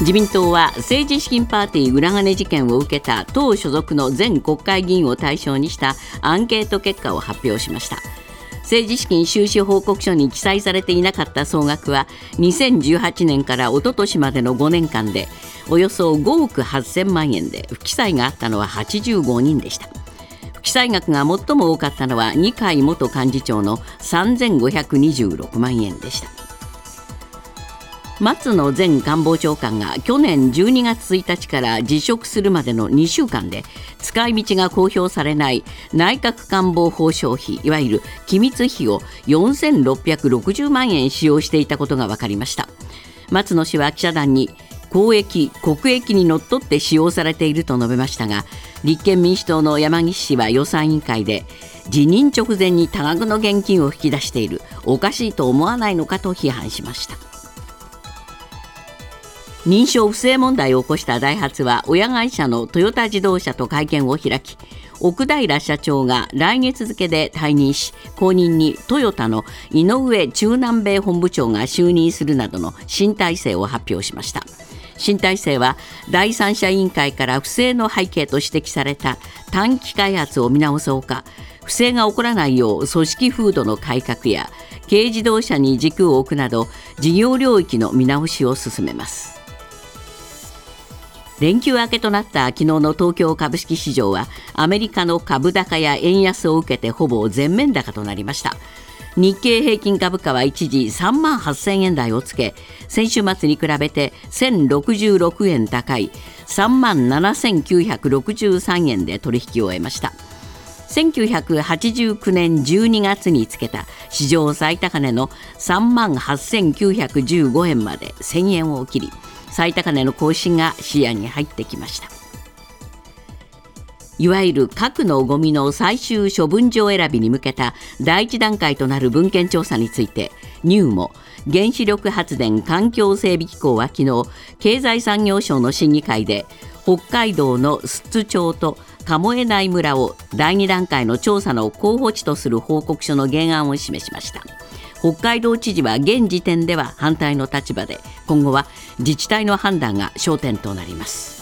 自民党は政治資金パーティー裏金事件を受けた党所属の全国会議員を対象にしたアンケート結果を発表しました。政治資金収支報告書に記載されていなかった総額は2018年からおととしまでの5年間でおよそ5億8000万円で不記載があったのは85人でした。不記載額が最も多かったのは二階元幹事長の3526万円でした。松野前官房長官が去年12月1日から辞職するまでの2週間で使い道が公表されない内閣官房報奨費いわゆる機密費を4660万円使用していたことが分かりました。松野氏は記者団に公益国益にのっとって使用されていると述べましたが立憲民主党の山岸氏は予算委員会で辞任直前に多額の現金を引き出している。おかしいと思わないのかと批判しました。認証不正問題を起こしたダイハツは親会社のトヨタ自動車と会見を開き奥平社長が来月付で退任し後任にトヨタの井上中南米本部長が就任するなどの新体制を発表しました。新体制は第三者委員会から不正の背景と指摘された短期開発を見直そうか不正が起こらないよう組織風土の改革や軽自動車に軸を置くなど事業領域の見直しを進めます。連休明けとなった昨日の東京株式市場はアメリカの株高や円安を受けてほぼ全面高となりました。日経平均株価は一時3万8000円台をつけ先週末に比べて1066円高い3万7963円で取引を終えました。1989年12月につけた史上最高値の3万8915円まで1000円を切り最高値の更新が視野に入ってきました。いわゆる核のゴミの最終処分場選びに向けた第一段階となる文献調査についてニューモ原子力発電環境整備機構は昨日経済産業省の審議会で北海道の寿都町と鴨江内村を第2段階の調査の候補地とする報告書の原案を示しました。北海道知事は現時点では反対の立場で今後は自治体の判断が焦点となります。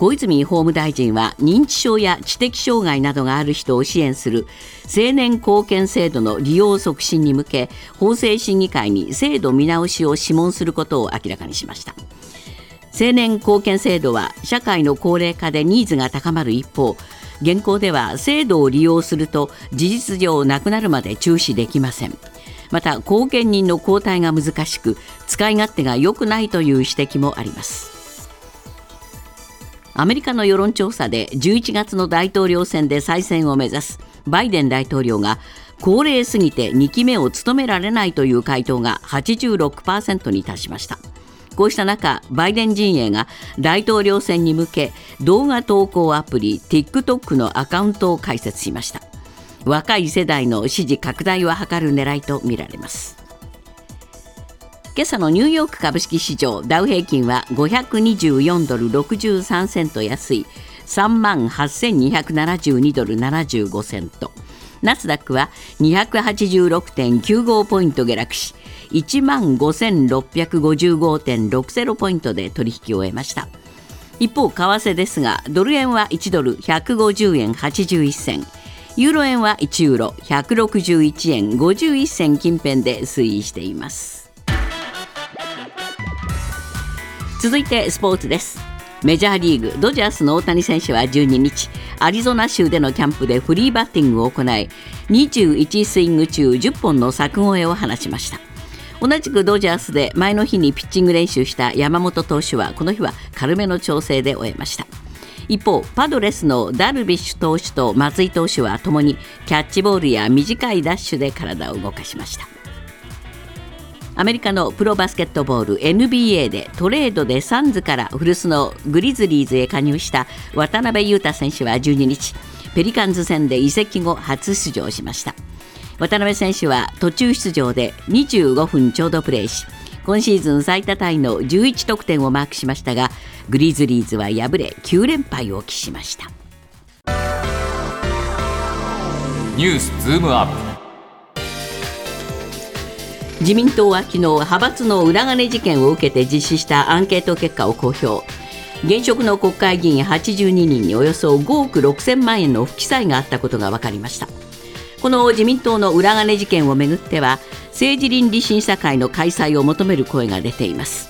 小泉法務大臣は認知症や知的障害などがある人を支援する青年貢献制度の利用促進に向け法制審議会に制度見直しを諮問することを明らかにしました。青年貢献制度は社会の高齢化でニーズが高まる一方現行では制度を利用すると事実上なくなるまで中止できません。また後見人の交代が難しく使い勝手が良くないという指摘もあります。アメリカの世論調査で11月の大統領選で再選を目指すバイデン大統領が高齢すぎて2期目を務められないという回答が86%に達しました。こうした中バイデン陣営が大統領選に向け動画投稿アプリ TikTok のアカウントを開設しました。若い世代の支持拡大を図る狙いとみられます。今朝のニューヨーク株式市場ダウ平均は524ドル63セント安い3万8272ドル75セント。ナスダックは286.95ポイント下落し1万5655.60ポイントで取引を終えました。一方為替ですがドル円は1ドル150円81銭ユーロ円は1ユーロ161円51銭近辺で推移しています。続いてスポーツです。メジャーリーグドジャースの大谷選手は12日アリゾナ州でのキャンプでフリーバッティングを行い21スイング中10本の柵越えを放ちました。同じくドジャースで前の日にピッチング練習した山本投手はこの日は軽めの調整で終えました。一方パドレスのダルビッシュ投手と松井投手はともにキャッチボールや短いダッシュで体を動かしました。アメリカのプロバスケットボール NBA でトレードでサンズから古巣のグリズリーズへ加入した渡辺裕太選手は12日ペリカンズ戦で移籍後初出場しました。渡辺選手は途中出場で25分ちょうどプレーし今シーズン最多タイの11得点をマークしましたがグリズリーズは敗れ9連敗を喫しました。ニュースズームアップ。自民党は昨日派閥の裏金事件を受けて実施したアンケート結果を公表。現職の国会議員82人におよそ5億6000万円の不記載があったことが分かりました。この自民党の裏金事件をめぐっては政治倫理審査会の開催を求める声が出ています。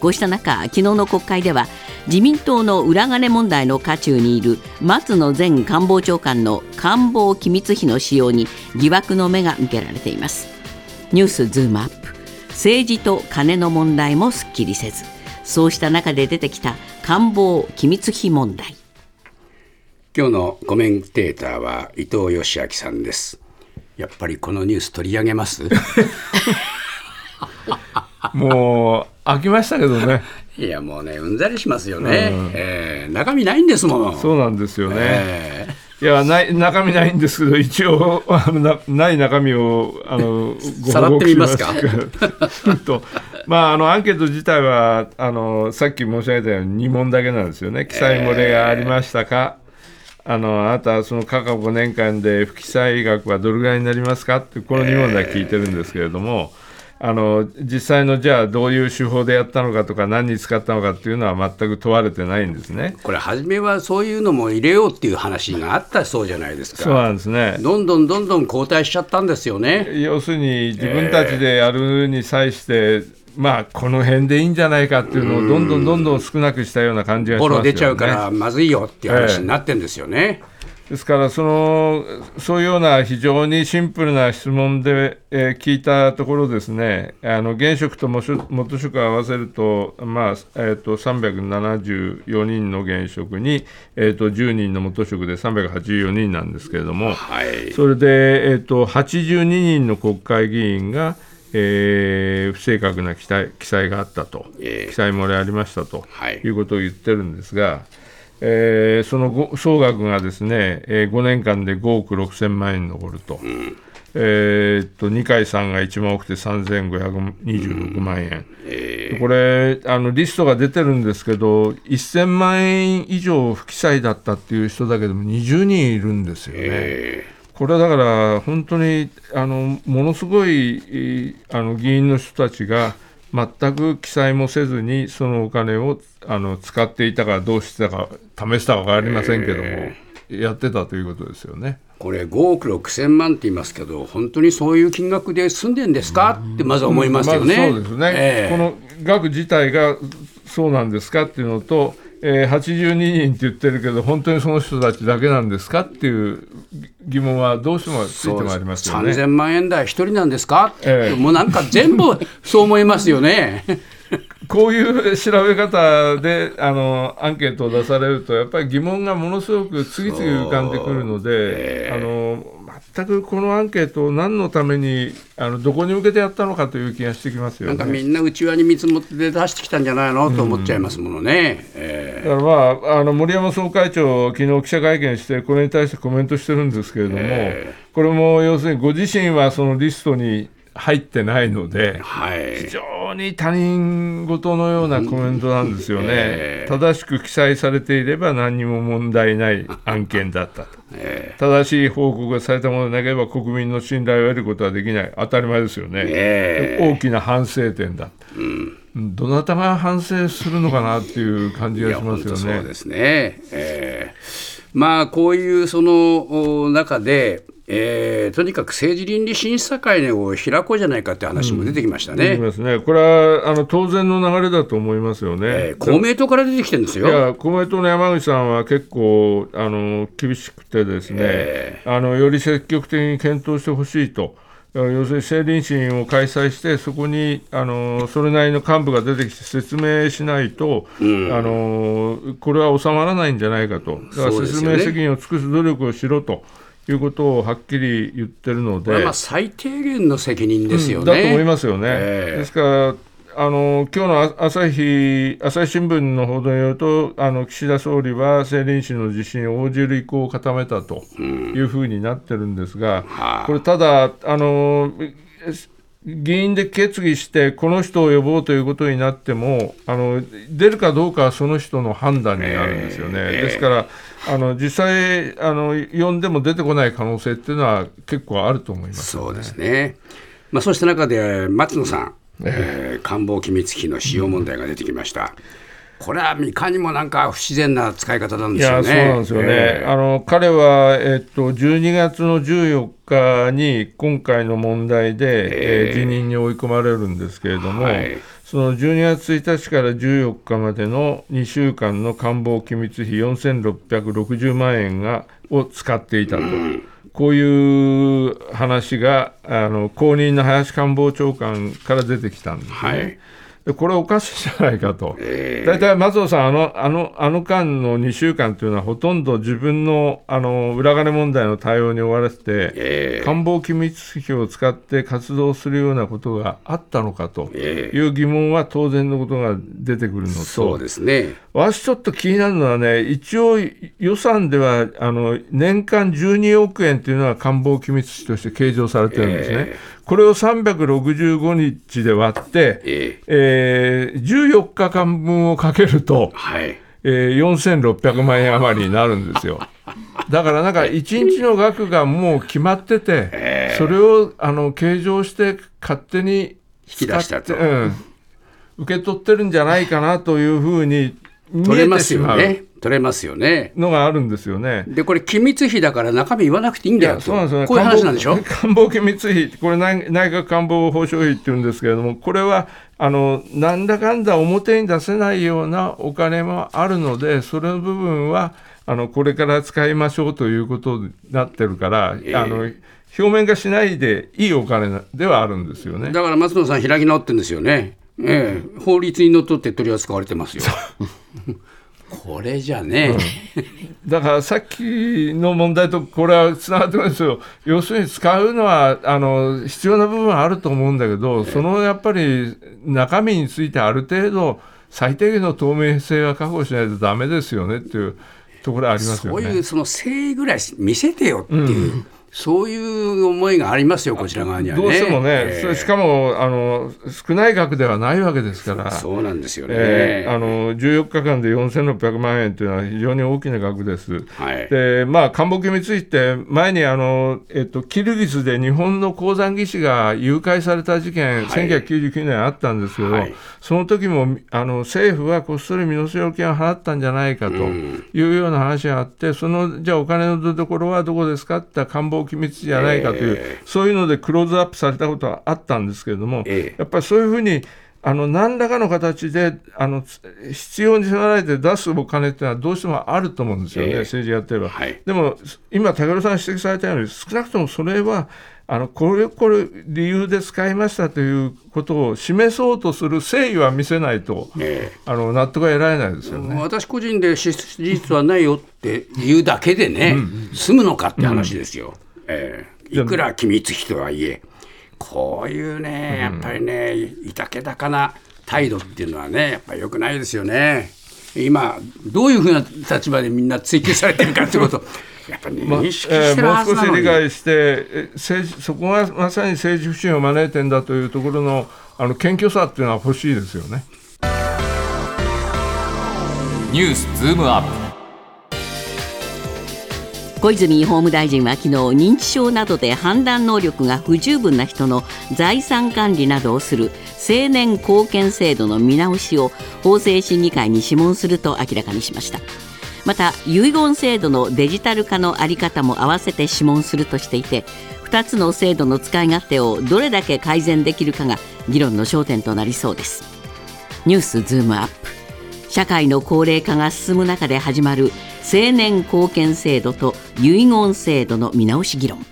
こうした中昨日の国会では自民党の裏金問題の渦中にいる松野前官房長官の官房機密費の使用に疑惑の目が向けられています。ニュースズームアップ。政治と金の問題もすっきりせずそうした中で出てきた官房機密費問題。今日のコメンテーターは伊藤義明さんです。やっぱりこのニュース取り上げます？もう飽きましたけどね。いやもうねうんざりしますよね、うん、えー、中身ないんですもの。そうなんですよね、えーいやない中身ないんですけど、一応あのな、ない中身をあの ご報告します。かと、まあ、あのアンケート自体はあの、さっき申し上げたように2問だけなんですよね、記載漏れがありましたか、えー、あのあなたはその過去5年間で不記載額はどれぐらいになりますか？って、この2問だけ聞いてるんですけれども。えーあの実際のじゃあどういう手法でやったのかとか何に使ったのかっていうのは全く問われてないんですね。これ初めはそういうのも入れようっていう話があったそうじゃないですか。そうなんですね。どんどんどんどん後退しちゃったんですよね。要するに自分たちでやるに際して、えーまあ、この辺でいいんじゃないかっていうのをどんどんどんどん少なくしたような感じがしますよね。ボロ出ちゃうからまずいよっていう話になってるんですよね。えーですからその、そういうような非常にシンプルな質問で、えー、聞いたところですね、あの現職と元職を合わせると、まあえーと、374人の現職に、えーと、10人の元職で384人なんですけれども、はい、それで、えーと、82人の国会議員が、えー、不正確な記載記載があったと、えー、記載漏れありましたと、はい、いうことを言ってるんですが、えー、その総額がですね、えー、5年間で5億6000万円に上ると、うん、えー、っと二階さんが一番多くて3526万円、うんえー、これあの、リストが出てるんですけど、1000万円以上不記載だったっていう人だけでも20人いるんですよね。えー。これはだから本当にあのものすごいあの議員の人たちが全く記載もせずにそのお金をあの使っていたかどうしてたか試したか分かりませんけども、えー、やってたということですよね。これ5億6千万って言いますけど本当にそういう金額で済んでんですか？ってまず思いますよね。ま、そうですね、えー、この額自体がそうなんですかっていうのとえー、82人って言ってるけど、本当にその人たちだけなんですかっていう疑問はどうしてもついてまいりますよね。3000万円台、1人なんですか、えー、もうなんか全部そう思いますよね。こういう調べ方であのアンケートを出されると、やっぱり疑問がものすごく次々浮かんでくるので、あの全くこのアンケートを何のためにあのどこに向けてやったのかという気がしてきますよ、ね、なんかみんな内輪に見積もって出してきたんじゃないのと思っちゃいますものね。うん。えー、だからまああの森山総会長、昨日記者会見して、これに対してコメントしてるんですけれども、えー、これも要するにご自身はそのリストに入ってないので、はい、非常に他人事のようなコメントなんですよね、えー、正しく記載されていれば何にも問題ない案件だったと、えー、正しい報告がされたものでなければ国民の信頼を得ることはできない、当たり前ですよね、えー、大きな反省点だ、うん、どなたが反省するのかなっていう感じがしますよね。そうですね、えーまあ、こういうその中で、えー、とにかく政治倫理審査会を開こうじゃないかって話も出てきましたね。うん、ねこれはあの当然の流れだと思いますよね、えー、公明党から出てきてるんですよ。いや公明党の山口さんは結構あの厳しくてですね、えー、あのより積極的に検討してほしいと。要するに政倫審を開催して、そこにあのそれなりの幹部が出てきて説明しないと、うん、あのこれは収まらないんじゃないかと、だから説明責任を尽くす努力をしろと。いうことをはっきり言ってるので、まあ最低限の責任ですよね。うん、だと思いますよね。えー、ですからあの今日の朝日朝日新聞の報道によると、あの岸田総理は政倫審の実施に応じる意向を固めたというふうになってるんですが、うん、これ、ただあの、議員で決議して、この人を呼ぼうということになっても、あの出るかどうかはその人の判断になるんですよね。えー、ですからあの実際あの、呼んでも出てこない可能性っていうのは結構あると思います、ね、そうですね。まあ、そうした中で松野さん、えー官房機密費の使用問題が出てきました。これはいかにもなんか不自然な使い方なんいですよね。やそうなんですよね、えーあの彼は、えっと、12月の14日に今回の問題で、えー辞任に追い込まれるんですけれども、はいその12月1日から14日までの2週間の官房機密費4660万円がを使っていたと。こういう話があの後任の林官房長官から出てきたんですね。はいでこれおかしいじゃないかと、えー大体松尾さんあのあの、あの間の2週間というのは、ほとんど自分のあの裏金問題の対応に追われてて、えー官房機密費を使って活動するようなことがあったのかとえいう疑問は当然のことが出てくるのそうと、ですね。私ちょっと気になるのはね、一応予算ではあの年間12億円というのが官房機密費として計上されてるんですね。えこれを365日で割って、ええー14日間分をかけると、はい。えー4600万円余りになるんですよ。だからなんか1日の額がもう決まってて、それをあの計上して勝手に引き出したとうん、受け取ってるんじゃないかなというふうに見え取れますてしまうよね。取れますよね。のがあるんですよね。で、これ、機密費だから中身言わなくていいんだよと。そうなんですよね。こういう話なんでしょ？官房機密費、これ内内閣官房保障費っていうんですけれども、これはあのなんだかんだ表に出せないようなお金もあるので、それの部分はあのこれから使いましょうということになってるから、ええあの表面化しないでいいお金なではあるんですよね。だから松野さん、開き直ってるんですよね。ええ、法律にのっとって取り扱われてますよ。これじゃね、だからさっきの問題とこれはつながってくるんですよ、要するに使うのはあの必要な部分はあると思うんだけど、そのやっぱり中身についてある程度、最低限の透明性は確保しないとだめですよねっていうところありますよね。そういうその誠意ぐらい見せてよっていう、そういう思いがありますよ、こちら側にはね。どうしてもね、ええそれしかもあの少ない額ではないわけですから。そうなんですよね。えーあの14日間で4600万円というのは非常に大きな額です。はいでまあ、官房機密費って、前にあの、えっと、キルギスで日本の鉱山技師が誘拐された事件、はい1999年あったんですけど、はいその時もあの政府はこっそり身代金を払ったんじゃないかというような話があって、そのじゃあ、お金の出所はどこですかって官房機密費じゃないかという、えそういうのでクローズアップされたことはあったんですけれども、ええやっぱりそういうふうにあの何らかの形であのつ必要に迫られて出すお金っていうのはどうしてもあると思うんですよね、ええ政治やってれば。はいでも今、武尊さんが指摘されたように少なくともそれはあのこれこれ理由で使いましたということを示そうとする誠意は見せないと、えあの納得が得られないですよね。私個人で事実はないよって言うだけでね、済むのかって話ですよ。ええいくら機密費とはいえ、こういうね、やっぱりね、いたけだかな態度っていうのはね、やっぱり良くないですよね。今、どういうふうな立場でみんな追及されてるかってこと、やっぱりまあ認識してるえーもうはずなのに。少し理解して、え政治そこがまさに政治不信を招いてんだというところのあの謙虚さっていうのは欲しいですよね。ニュースズームアップ小泉法務大臣は昨日認知症などで判断能力が不十分な人の財産管理などをする青年貢献制度の見直しを法制審議会に諮問すると明らかにしました。また遺言制度のデジタル化の在り方も併せて諮問するとしていて2つの制度の使い勝手をどれだけ改善できるかが議論の焦点となりそうです。ニュースズームアップ。社会の高齢化が進む中で始まる青年貢献制度と遺言制度の見直し議論。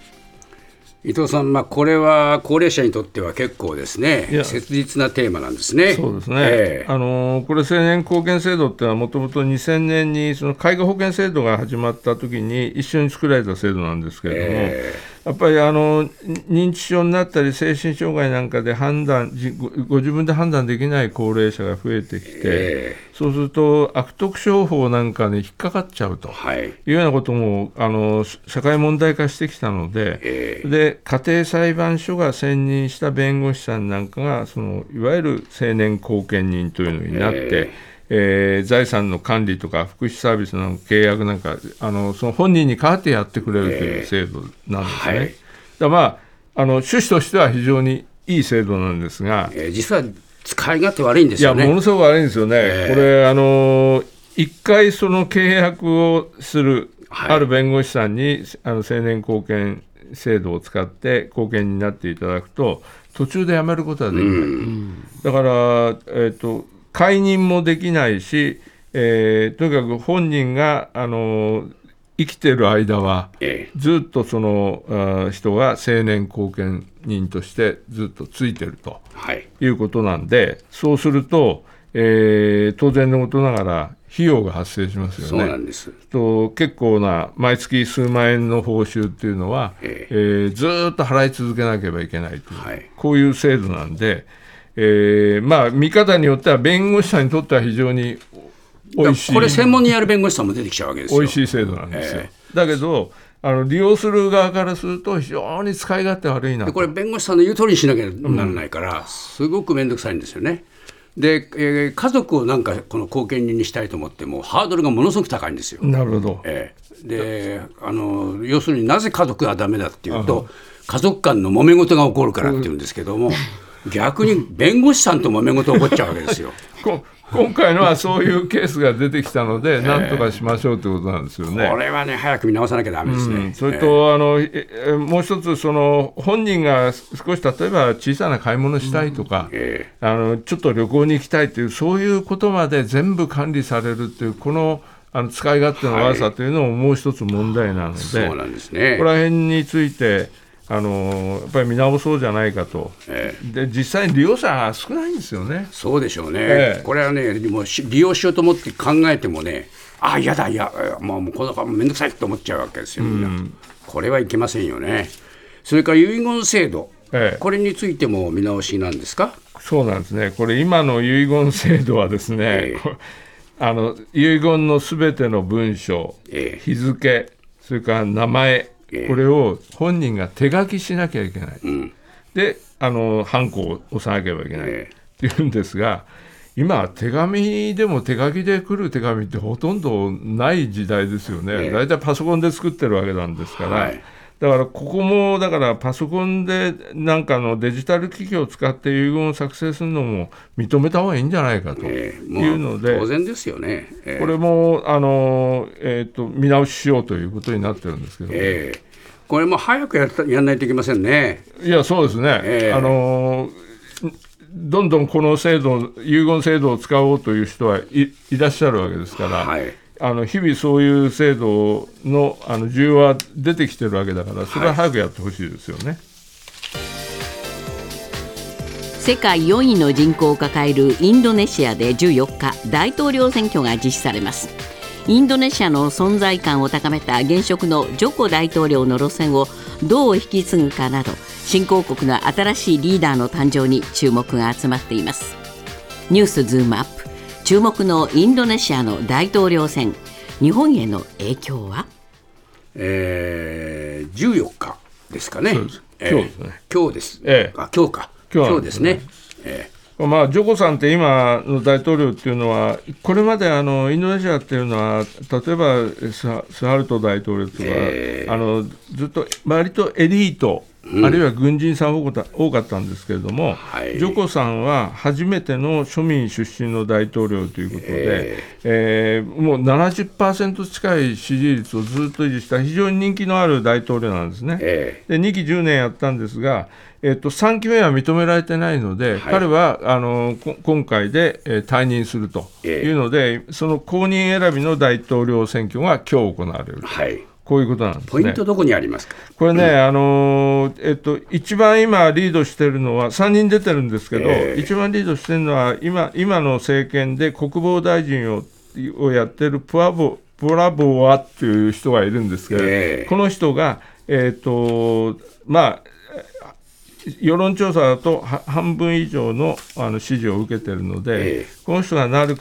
伊藤さん、まあ、これは高齢者にとっては結構ですね。切実なテーマなんですね。そうですね、ええ。あのーこれ、青年貢献制度っていうのは、もともと2000年にその介護保険制度が始まった時に一緒に作られた制度なんですけれども、えやっぱりあの認知症になったり、精神障害なんかで判断じご、ご自分で判断できない高齢者が増えてきて、えそうすると悪徳商法なんかに引っかかっちゃうと。はい。いうようなこともあの社会問題化してきたので、ええ。で家庭裁判所が選任した弁護士さんなんかがそのいわゆる青年貢献人というのになって、ええー財産の管理とか福祉サービスの契約なんかあのその本人に代わってやってくれるという制度なんですね。はい。だまああの趣旨としては非常にいい制度なんですが、えー実は使い勝手悪いんでいや、すよね。ものすごく悪いんですよね、ええこれ、あのー一回その契約をする、はい。ある弁護士さんにあの青年貢献制度を使って貢献になっていただくと、途中で辞めることはできない、だから、えーと、解任もできないし、えーとにかく本人が、あのー生きてる間は、えずっとその人が青年貢献人としてずっとついてると。い。いうことなんで、そうすると、えー当然のことながら、費用が発生しますそうよね。なんです。と結構な毎月数万円の報酬っていうのは、ええーずーっと払い続けなければいけないという、はいこういう制度なんで、えーまあ、見方によっては弁護士さんにとっては非常に美味しいこれ専門にやる弁護士さんも出てきちゃうわけですよ。美味しい制度なんですよ。えだけどあの利用する側からすると非常に使い勝手悪いなこれ弁護士さんの言う通りにしなきゃならないから、すごく面倒くさいんですよね。で、えー家族をなんかこの後見人にしたいと思ってもハードルがものすごく高いんですよ。なるほど。ええであの要するになぜ家族がダメだっていうと家族間の揉め事が起こるからっていうんですけども逆に弁護士さんと揉め事起こっちゃうわけですよ。こ今回のはそういうケースが出てきたので、なんとかしましょうということなんですよね。これはね早く見直さなきゃダメですね。うんそれと、あのええもう一つその、本人が少し例えば小さな買い物したいとか、えあのちょっと旅行に行きたいという、そういうことまで全部管理されるという、このあの使い勝手の悪さというのももう一つ問題なので、えそうなんですねこ。こら辺についてあの、やっぱり見直そうじゃないかと、ええ。で実際に利用者が少ないんですよね。そうでしょうね、ええ。これはね、もうし利用しようと思って考えてもね、あ嫌だ、いや、もうもうこのめんどくさいと思っちゃうわけですよ、みんな。これはいけませんよね。それから遺言制度、ええ。これについても見直しなんですか？そうなんですね、これ、今の遺言制度はですね、あの遺言のすべての文章、ええ。日付、それから名前、ええこれを本人が手書きしなきゃいけない、うん。で、あのハンコを押さなければいけない。えっていうんですが、今、手紙でも手書きで来る手紙ってほとんどない時代ですよね、ええ。大体パソコンで作ってるわけなんですから。はいだからここもだからパソコンでなんかのデジタル機器を使って遺言を作成するのも認めた方がいいんじゃないかとええいうので、当然ですよね。ええ。これもあの、えー、と見直ししようということになってるんですけど、ええ。これも早くやったやらないといけませんね。いやそうですね、ええ。あのどんどんこの制度遺言制度を使おうという人はいいらっしゃるわけですから、はいあの日々そういう制度のあの需要は出てきてるわけだからそれは早くやってほしいですよね。世界4位の人口を抱えるインドネシアで14日大統領選挙が実施されます。インドネシアの存在感を高めた現職のジョコ大統領の路線をどう引き継ぐかなど新興国の新しいリーダーの誕生に注目が集まっています。ニュースズームアップ。注目のインドネシアの大統領選日本への影響は？えー、14日ですかね。今日ですね今日です。ええあ今日か。今日ですね。えまあ、ジョコさんって今の大統領っていうのは、これまであのインドネシアっていうのは、例えばスハルト大統領とか、えあのずっと割とエリート、あるいは軍人さん多かったんですけれども、はい。ジョコさんは初めての庶民出身の大統領ということで、ええ。ーもう70%近い支持率をずっと維持した、非常に人気のある大統領なんですね。えで2期10年やったんですが、えっと、3期目は認められてないので、はい。彼はあのこ今回で、えー退任するとええいうので、その後任選びの大統領選挙が今日行われる、はい。こういうことなんですねポイント。どこにありますか？これね、あのーえっと、一番今、リードしてるのは、3人出てるんですけど、ええ一番リードしてるのは今、今の政権で国防大臣ををやってるプアボプラボワっていう人がいるんですけど、ええこの人が、えっとまあ、世論調査だとは半分以上のあの支持を受けてるので、ええこの人がなる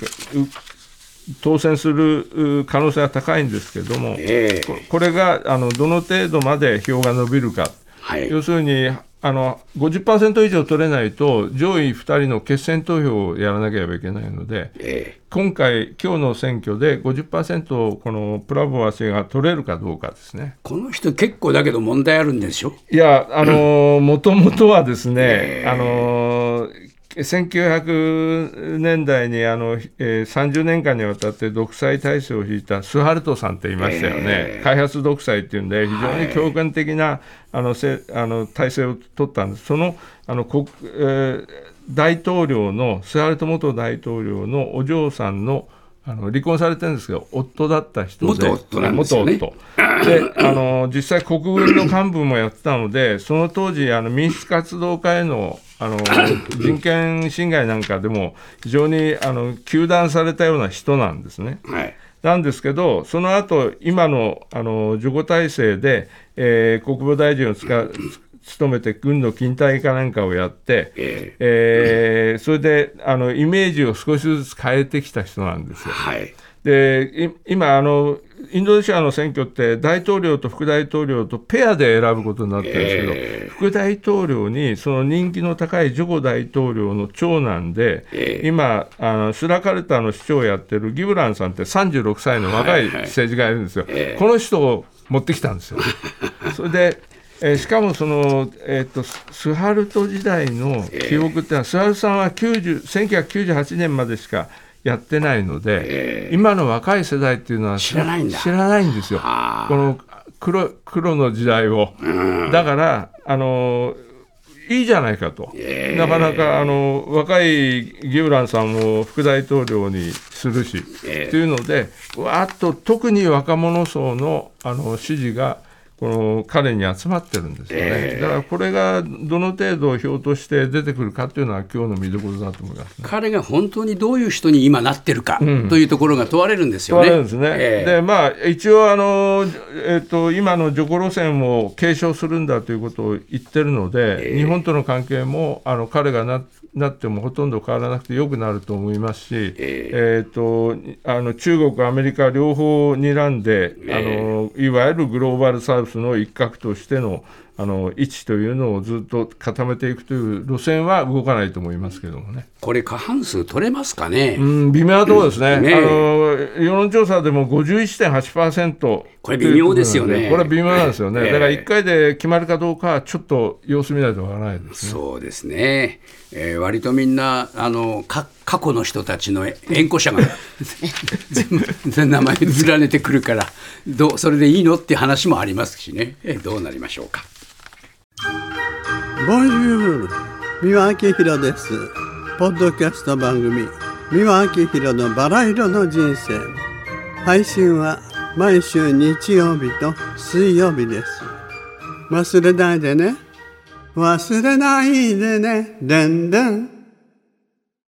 当選するう可能性は高いんですけども、ええここれがあのどの程度まで票が伸びるか、はい。要するにあの50%以上取れないと、上位2人の決選投票をやらなければいけないので、え今回、今日の選挙で50%このプラボワ氏が取れるかどうかですね。この人、結構だけど問題あるんでしょ？いや、あのもともとはですね、あの1900年代にあの、えー、30年間にわたって独裁体制を敷いたスハルトさんって言いましたよね、えー開発独裁っていうんで、非常に強権的な、あのせあの体制を取ったんです、そのあの国、えー大統領の、スハルト元大統領のお嬢さんのあの離婚されてるんですけど、夫だった人で、元夫なんですよね。元夫。であの実際、国軍の幹部もやってたので、その当時、あの民主活動家へのあの 人権侵害なんかでも、非常にあの糾弾されたような人なんですね。はい。なんですけど、その後今のあのジョコ体制で、えー国防大臣をつか務めて、軍の勤怠かなんかをやって、ええーそれであのイメージを少しずつ変えてきた人なんですよ。はい。でい今あの、インドネシアの選挙って、大統領と副大統領とペアで選ぶことになってるんですけど、え副大統領にその人気の高いジョコ大統領の長男で、ええ。今あの、スラカルタの市長をやってるギブランさんって36歳の若いはいはい。政治家がいるんですよ、ええ。この人を持ってきたんですよ。それでえーしかもその、えー、とススハルト時代の記憶ってのは、スハルトさんは90 1998年までしかやってないので、今の若い世代っていうのは知らないんだ。知らないんですよ。あ。この黒黒の時代を、だからあのいいじゃないかと、なかなかあの若いギブランさんも副大統領にするし、え。えというので、わーっと特に若者層のあの支持がこの彼に集まってるんですよね、ええだからこれがどの程度票として出てくるかというのは、今日の見どころだと思いますね。彼が本当にどういう人に今なってるかというところが問われるんですよね。ですね。ええで、まあ、一応あの、えっと、今のジョコ路線を継承するんだということを言ってるので、日本との関係もあの彼がななってもほとんど変わらなくてよくなると思いますし、えっとあの中国、アメリカ両方睨んで、あのいわゆるグローバルサウスの一角としてのあの位置というのをずっと固めていくという路線は動かないと思いますけどもね。これ過半数取れますかね？うん、微妙なところですね、うん。ねあの世論調査でも51.8%これ微妙ですよね。これ、微妙なんですよね、ええ。だから1回で決まるかどうかは、ちょっと様子見ないとわからないですね。そうですね、えー割とみんなあのか過去の人たちの縁故者が 全部。全名前連ねてくるからどうそれでいいのっていう話もありますしね、えーどうなりましょうか。ボンジュール三輪明宏です。ポッドキャスト番組三輪明宏のバラ色の人生。配信は毎週日曜日と水曜日です。忘れないでね忘れないでね。でんでん。